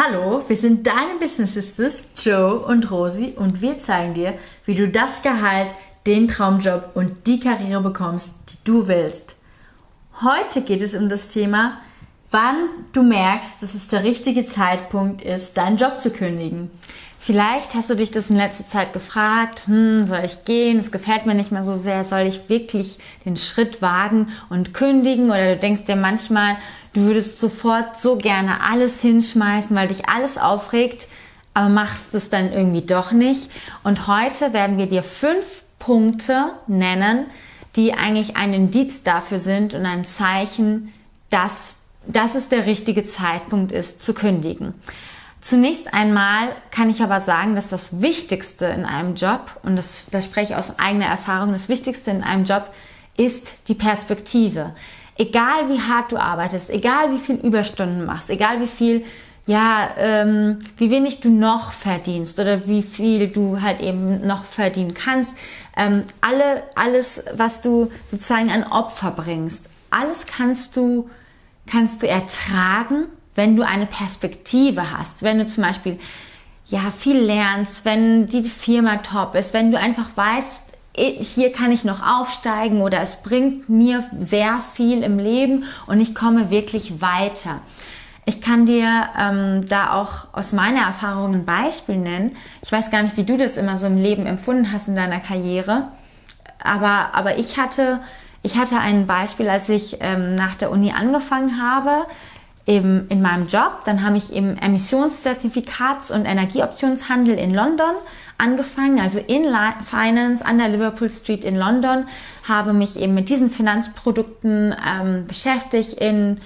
Hallo, wir sind deine Business Sisters, Joe und Rosi, und wir zeigen dir, wie du das Gehalt, den Traumjob und die Karriere bekommst, die du willst. Heute geht es um das Thema, wann du merkst, dass es der richtige Zeitpunkt ist, deinen Job zu kündigen. Vielleicht hast du dich das in letzter Zeit gefragt, hm, soll ich gehen? Es gefällt mir nicht mehr so sehr. Soll ich wirklich den Schritt wagen und kündigen? Oder du denkst dir manchmal, Du würdest sofort so gerne alles hinschmeißen, weil dich alles aufregt, aber machst es dann irgendwie doch nicht. Und heute werden wir dir fünf Punkte nennen, die eigentlich ein Indiz dafür sind und ein Zeichen, dass, dass es der richtige Zeitpunkt ist zu kündigen. Zunächst einmal kann ich aber sagen, dass das Wichtigste in einem Job, und das, das spreche ich aus eigener Erfahrung, das Wichtigste in einem Job ist die Perspektive. Egal wie hart du arbeitest, egal wie viel Überstunden machst, egal wie viel, ja, ähm, wie wenig du noch verdienst oder wie viel du halt eben noch verdienen kannst, ähm, alle, alles, was du sozusagen an Opfer bringst, alles kannst du, kannst du ertragen, wenn du eine Perspektive hast, wenn du zum Beispiel ja viel lernst, wenn die Firma top ist, wenn du einfach weißt, hier kann ich noch aufsteigen oder es bringt mir sehr viel im Leben und ich komme wirklich weiter. Ich kann dir ähm, da auch aus meiner Erfahrung ein Beispiel nennen. Ich weiß gar nicht, wie du das immer so im Leben empfunden hast in deiner Karriere, aber, aber ich hatte, ich hatte ein Beispiel, als ich ähm, nach der Uni angefangen habe, eben in meinem Job. Dann habe ich im Emissionszertifikats- und Energieoptionshandel in London angefangen, also in Finance an der Liverpool Street in London, habe mich eben mit diesen Finanzprodukten ähm, beschäftigt in,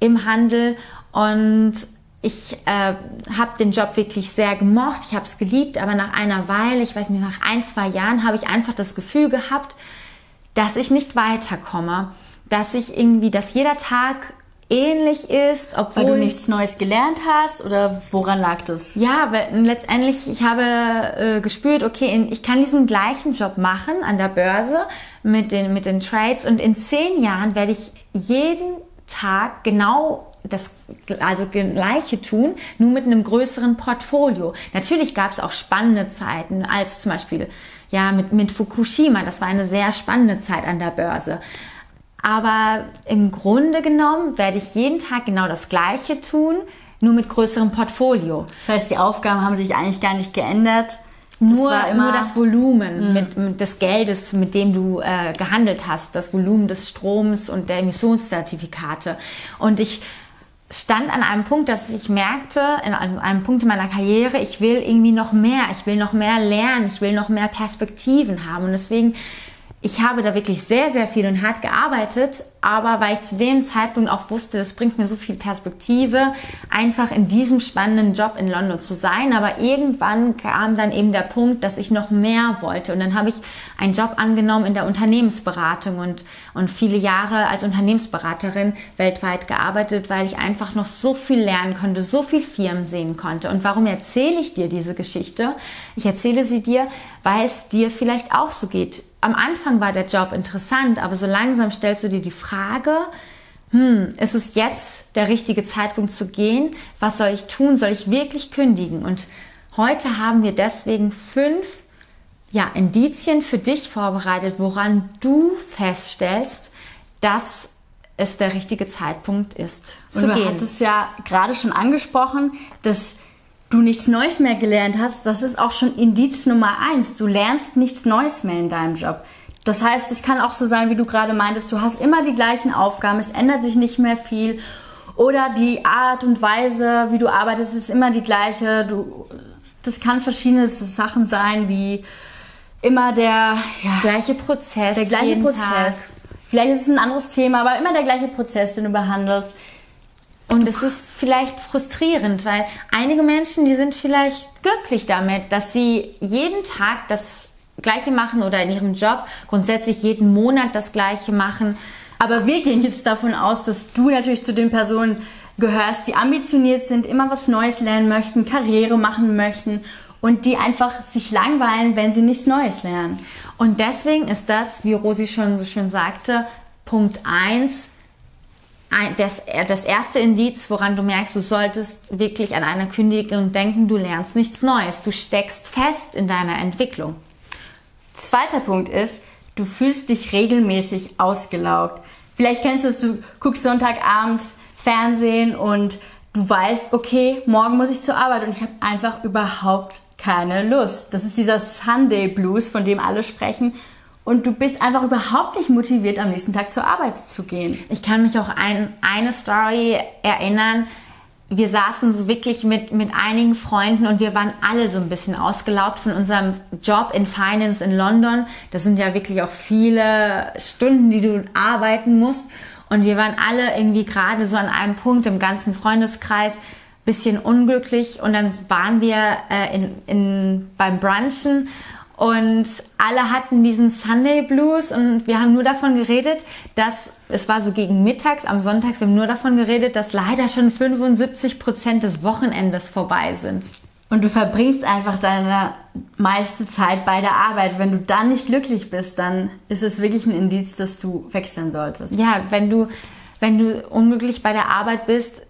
im Handel. Und ich äh, habe den Job wirklich sehr gemocht, ich habe es geliebt, aber nach einer Weile, ich weiß nicht, nach ein, zwei Jahren habe ich einfach das Gefühl gehabt, dass ich nicht weiterkomme, dass ich irgendwie, dass jeder Tag ähnlich ist, obwohl weil du nichts Neues gelernt hast oder woran lag das? Ja, weil letztendlich ich habe äh, gespürt, okay, ich kann diesen gleichen Job machen an der Börse mit den mit den Trades und in zehn Jahren werde ich jeden Tag genau das also gleiche tun, nur mit einem größeren Portfolio. Natürlich gab es auch spannende Zeiten, als zum Beispiel ja mit, mit Fukushima. Das war eine sehr spannende Zeit an der Börse. Aber im Grunde genommen werde ich jeden Tag genau das Gleiche tun, nur mit größerem Portfolio. Das heißt, die Aufgaben haben sich eigentlich gar nicht geändert. Das nur, nur das Volumen mhm. mit, mit, des Geldes, mit dem du äh, gehandelt hast, das Volumen des Stroms und der Emissionszertifikate. Und ich stand an einem Punkt, dass ich merkte, in, an einem Punkt in meiner Karriere, ich will irgendwie noch mehr, ich will noch mehr lernen, ich will noch mehr Perspektiven haben. Und deswegen ich habe da wirklich sehr, sehr viel und hart gearbeitet, aber weil ich zu dem Zeitpunkt auch wusste, das bringt mir so viel Perspektive, einfach in diesem spannenden Job in London zu sein. Aber irgendwann kam dann eben der Punkt, dass ich noch mehr wollte. Und dann habe ich einen Job angenommen in der Unternehmensberatung und, und viele Jahre als Unternehmensberaterin weltweit gearbeitet, weil ich einfach noch so viel lernen konnte, so viel Firmen sehen konnte. Und warum erzähle ich dir diese Geschichte? Ich erzähle sie dir, weil es dir vielleicht auch so geht am Anfang war der Job interessant, aber so langsam stellst du dir die Frage, hm, ist es jetzt der richtige Zeitpunkt zu gehen? Was soll ich tun? Soll ich wirklich kündigen? Und heute haben wir deswegen fünf ja, Indizien für dich vorbereitet, woran du feststellst, dass es der richtige Zeitpunkt ist zu Und du gehen. Hattest ja gerade schon angesprochen, dass du nichts Neues mehr gelernt hast, das ist auch schon Indiz Nummer eins. Du lernst nichts Neues mehr in deinem Job. Das heißt, es kann auch so sein, wie du gerade meintest, du hast immer die gleichen Aufgaben, es ändert sich nicht mehr viel. Oder die Art und Weise, wie du arbeitest, ist immer die gleiche. Du, das kann verschiedene Sachen sein, wie immer der ja, gleiche Prozess. Der gleiche Prozess. Tag. Vielleicht ist es ein anderes Thema, aber immer der gleiche Prozess, den du behandelst. Und es ist vielleicht frustrierend, weil einige Menschen, die sind vielleicht glücklich damit, dass sie jeden Tag das Gleiche machen oder in ihrem Job grundsätzlich jeden Monat das Gleiche machen. Aber wir gehen jetzt davon aus, dass du natürlich zu den Personen gehörst, die ambitioniert sind, immer was Neues lernen möchten, Karriere machen möchten und die einfach sich langweilen, wenn sie nichts Neues lernen. Und deswegen ist das, wie Rosi schon so schön sagte, Punkt 1, ein, das, das erste Indiz, woran du merkst, du solltest wirklich an einer Kündigung denken, du lernst nichts Neues. Du steckst fest in deiner Entwicklung. Zweiter Punkt ist, du fühlst dich regelmäßig ausgelaugt. Vielleicht kennst du es, du guckst Sonntagabends Fernsehen und du weißt, okay, morgen muss ich zur Arbeit und ich habe einfach überhaupt keine Lust. Das ist dieser Sunday Blues, von dem alle sprechen. Und du bist einfach überhaupt nicht motiviert, am nächsten Tag zur Arbeit zu gehen. Ich kann mich auch an eine Story erinnern. Wir saßen so wirklich mit, mit einigen Freunden und wir waren alle so ein bisschen ausgelaugt von unserem Job in Finance in London. Das sind ja wirklich auch viele Stunden, die du arbeiten musst. Und wir waren alle irgendwie gerade so an einem Punkt im ganzen Freundeskreis, bisschen unglücklich. Und dann waren wir äh, in, in, beim Brunchen und alle hatten diesen Sunday Blues und wir haben nur davon geredet, dass, es war so gegen mittags, am Sonntag, wir haben nur davon geredet, dass leider schon 75 Prozent des Wochenendes vorbei sind. Und du verbringst einfach deine meiste Zeit bei der Arbeit. Wenn du dann nicht glücklich bist, dann ist es wirklich ein Indiz, dass du wechseln solltest. Ja, wenn du, wenn du unglücklich bei der Arbeit bist,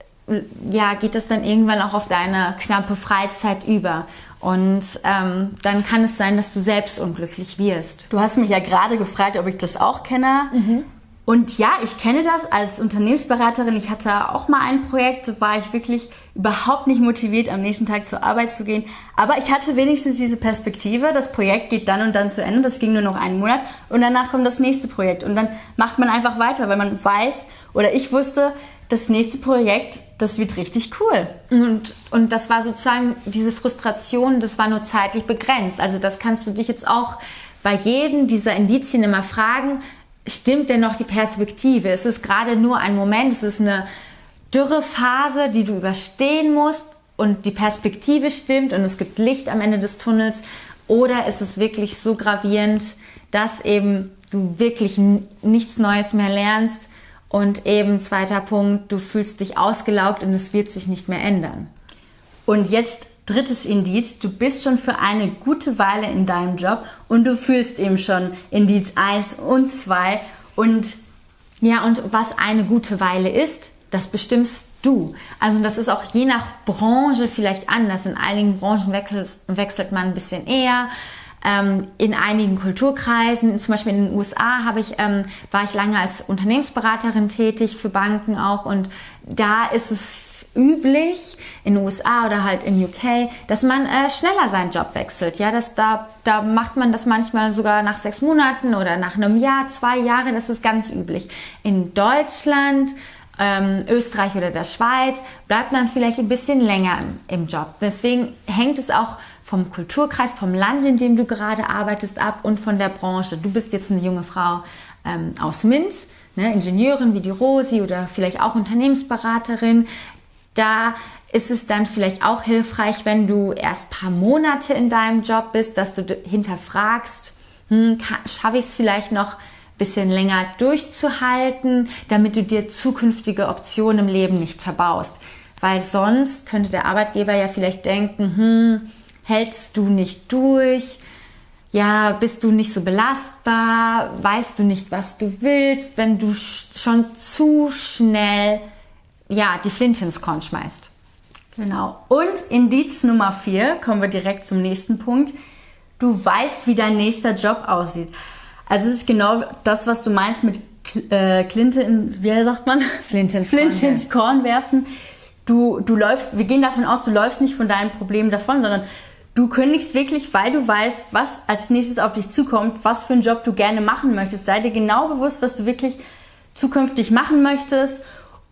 ja, geht das dann irgendwann auch auf deine knappe Freizeit über. Und ähm, dann kann es sein, dass du selbst unglücklich wirst. Du hast mich ja gerade gefragt, ob ich das auch kenne. Mhm. Und ja, ich kenne das als Unternehmensberaterin. Ich hatte auch mal ein Projekt, da war ich wirklich überhaupt nicht motiviert, am nächsten Tag zur Arbeit zu gehen. Aber ich hatte wenigstens diese Perspektive, das Projekt geht dann und dann zu Ende. Das ging nur noch einen Monat und danach kommt das nächste Projekt. Und dann macht man einfach weiter, weil man weiß oder ich wusste, das nächste Projekt, das wird richtig cool. Und, und das war sozusagen diese Frustration, das war nur zeitlich begrenzt. Also das kannst du dich jetzt auch bei jedem dieser Indizien immer fragen, stimmt denn noch die Perspektive? Es ist gerade nur ein Moment, es ist eine dürre Phase, die du überstehen musst und die Perspektive stimmt und es gibt Licht am Ende des Tunnels. Oder ist es wirklich so gravierend, dass eben du wirklich nichts Neues mehr lernst? Und eben zweiter Punkt, du fühlst dich ausgelaugt und es wird sich nicht mehr ändern. Und jetzt drittes Indiz, du bist schon für eine gute Weile in deinem Job und du fühlst eben schon Indiz 1 und 2 und ja, und was eine gute Weile ist, das bestimmst du. Also das ist auch je nach Branche vielleicht anders. In einigen Branchen wechselt, wechselt man ein bisschen eher. Ähm, in einigen Kulturkreisen, zum Beispiel in den USA habe ich, ähm, war ich lange als Unternehmensberaterin tätig für Banken auch und da ist es üblich in den USA oder halt in UK, dass man äh, schneller seinen Job wechselt. Ja, das, da, da macht man das manchmal sogar nach sechs Monaten oder nach einem Jahr, zwei Jahre, das ist ganz üblich. In Deutschland, ähm, Österreich oder der Schweiz bleibt man vielleicht ein bisschen länger im, im Job. Deswegen hängt es auch vom Kulturkreis, vom Land, in dem du gerade arbeitest, ab und von der Branche. Du bist jetzt eine junge Frau ähm, aus Minz, ne, Ingenieurin wie die Rosi oder vielleicht auch Unternehmensberaterin da ist es dann vielleicht auch hilfreich, wenn du erst paar Monate in deinem Job bist, dass du hinterfragst, hm, schaffe ich es vielleicht noch ein bisschen länger durchzuhalten, damit du dir zukünftige Optionen im Leben nicht verbaust. Weil sonst könnte der Arbeitgeber ja vielleicht denken, hm, hältst du nicht durch, ja, bist du nicht so belastbar, weißt du nicht, was du willst, wenn du schon zu schnell ja, die Flinte ins Korn schmeißt. Genau. Und Indiz Nummer vier, kommen wir direkt zum nächsten Punkt. Du weißt, wie dein nächster Job aussieht. Also es ist genau das, was du meinst mit äh, Klinte in, wie sagt man? Flinte ins, Flinte Korn, ins Korn werfen. Du, du läufst, wir gehen davon aus, du läufst nicht von deinen Problemen davon, sondern du kündigst wirklich, weil du weißt, was als nächstes auf dich zukommt, was für einen Job du gerne machen möchtest. Sei dir genau bewusst, was du wirklich zukünftig machen möchtest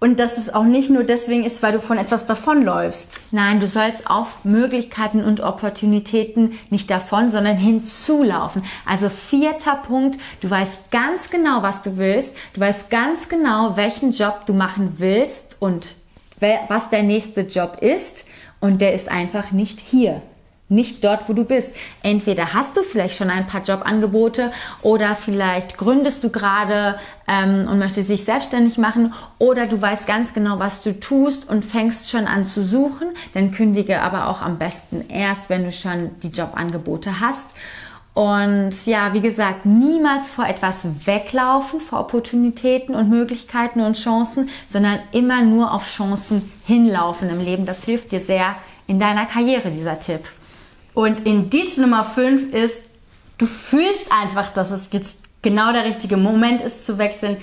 und dass es auch nicht nur deswegen ist, weil du von etwas davonläufst. Nein, du sollst auf Möglichkeiten und Opportunitäten nicht davon, sondern hinzulaufen. Also vierter Punkt, du weißt ganz genau, was du willst. Du weißt ganz genau, welchen Job du machen willst und was der nächste Job ist. Und der ist einfach nicht hier nicht dort, wo du bist. Entweder hast du vielleicht schon ein paar Jobangebote oder vielleicht gründest du gerade ähm, und möchtest dich selbstständig machen oder du weißt ganz genau, was du tust und fängst schon an zu suchen. Dann kündige aber auch am besten erst, wenn du schon die Jobangebote hast. Und ja, wie gesagt, niemals vor etwas weglaufen, vor Opportunitäten und Möglichkeiten und Chancen, sondern immer nur auf Chancen hinlaufen im Leben. Das hilft dir sehr in deiner Karriere, dieser Tipp. Und Indiz Nummer 5 ist, du fühlst einfach, dass es jetzt genau der richtige Moment ist zu wechseln.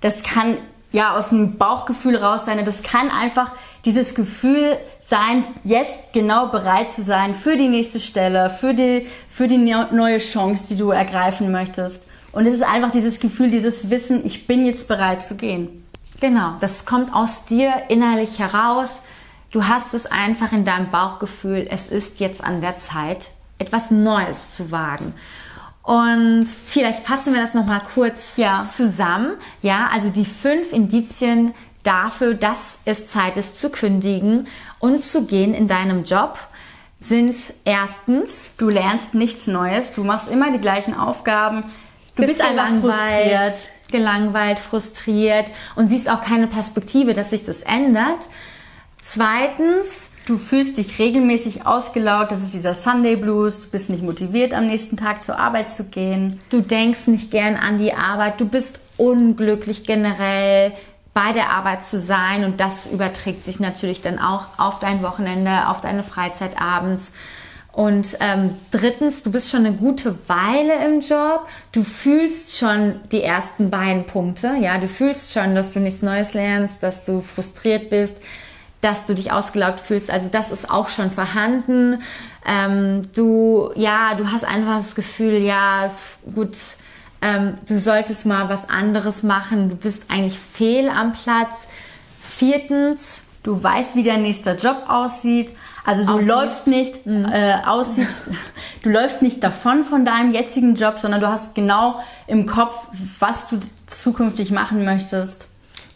Das kann ja aus dem Bauchgefühl raus sein. Das kann einfach dieses Gefühl sein, jetzt genau bereit zu sein für die nächste Stelle, für die, für die neue Chance, die du ergreifen möchtest. Und es ist einfach dieses Gefühl, dieses Wissen, ich bin jetzt bereit zu gehen. Genau, das kommt aus dir innerlich heraus. Du hast es einfach in deinem Bauchgefühl, es ist jetzt an der Zeit, etwas Neues zu wagen. Und vielleicht fassen wir das nochmal kurz ja. zusammen. Ja, also die fünf Indizien dafür, dass es Zeit ist zu kündigen und zu gehen in deinem Job, sind erstens, du lernst nichts Neues, du machst immer die gleichen Aufgaben, du bist, bist einfach frustriert, gelangweilt, frustriert und siehst auch keine Perspektive, dass sich das ändert. Zweitens, du fühlst dich regelmäßig ausgelaugt, das ist dieser Sunday Blues, du bist nicht motiviert, am nächsten Tag zur Arbeit zu gehen. Du denkst nicht gern an die Arbeit, du bist unglücklich generell, bei der Arbeit zu sein und das überträgt sich natürlich dann auch auf dein Wochenende, auf deine Freizeit abends. Und ähm, drittens, du bist schon eine gute Weile im Job. Du fühlst schon die ersten beiden Punkte. Ja, du fühlst schon, dass du nichts Neues lernst, dass du frustriert bist, dass du dich ausgelaugt fühlst. Also das ist auch schon vorhanden. Ähm, du, ja, du hast einfach das Gefühl, ja, gut, ähm, du solltest mal was anderes machen, du bist eigentlich fehl am Platz. Viertens, du weißt, wie dein nächster Job aussieht. Also du aussieht. läufst nicht mhm. äh, aussieht, du läufst nicht davon von deinem jetzigen Job, sondern du hast genau im Kopf, was du zukünftig machen möchtest.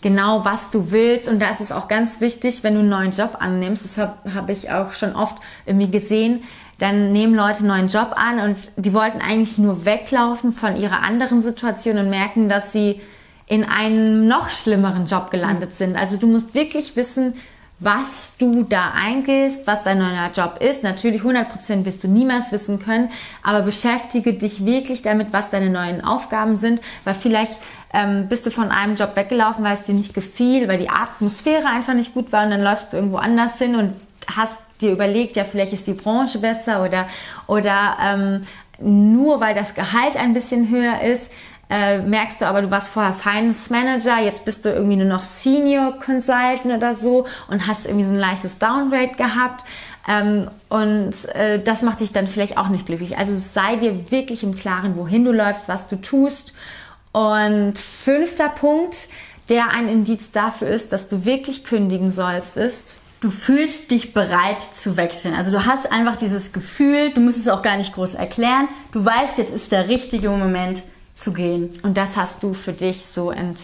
Genau, was du willst. Und da ist es auch ganz wichtig, wenn du einen neuen Job annimmst. Das habe hab ich auch schon oft irgendwie gesehen dann nehmen Leute einen neuen Job an und die wollten eigentlich nur weglaufen von ihrer anderen Situation und merken, dass sie in einem noch schlimmeren Job gelandet sind. Also du musst wirklich wissen, was du da eingehst, was dein neuer Job ist. Natürlich 100% wirst du niemals wissen können, aber beschäftige dich wirklich damit, was deine neuen Aufgaben sind, weil vielleicht ähm, bist du von einem Job weggelaufen, weil es dir nicht gefiel, weil die Atmosphäre einfach nicht gut war und dann läufst du irgendwo anders hin und hast dir überlegt, ja, vielleicht ist die Branche besser oder, oder ähm, nur weil das Gehalt ein bisschen höher ist, äh, merkst du aber, du warst vorher Finance Manager, jetzt bist du irgendwie nur noch Senior Consultant oder so und hast irgendwie so ein leichtes Downgrade gehabt. Ähm, und äh, das macht dich dann vielleicht auch nicht glücklich. Also sei dir wirklich im Klaren, wohin du läufst, was du tust. Und fünfter Punkt, der ein Indiz dafür ist, dass du wirklich kündigen sollst, ist, du fühlst dich bereit zu wechseln. Also du hast einfach dieses Gefühl, du musst es auch gar nicht groß erklären. Du weißt, jetzt ist der richtige Moment zu gehen. Und das hast du für dich so ent,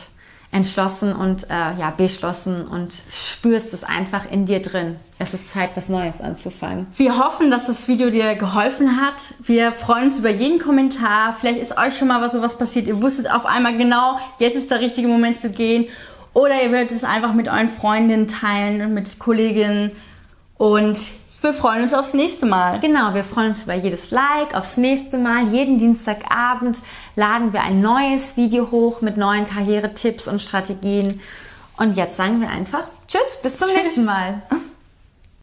entschlossen und äh, ja, beschlossen und spürst es einfach in dir drin. Es ist Zeit, was Neues anzufangen. Wir hoffen, dass das Video dir geholfen hat. Wir freuen uns über jeden Kommentar. Vielleicht ist euch schon mal was sowas passiert. Ihr wusstet auf einmal genau, jetzt ist der richtige Moment zu gehen. Oder ihr werdet es einfach mit euren Freundinnen teilen und mit Kolleginnen. Und wir freuen uns aufs nächste Mal. Genau, wir freuen uns über jedes Like, aufs nächste Mal. Jeden Dienstagabend laden wir ein neues Video hoch mit neuen Karrieretipps und Strategien. Und jetzt sagen wir einfach Tschüss, bis zum Tschüss. nächsten Mal.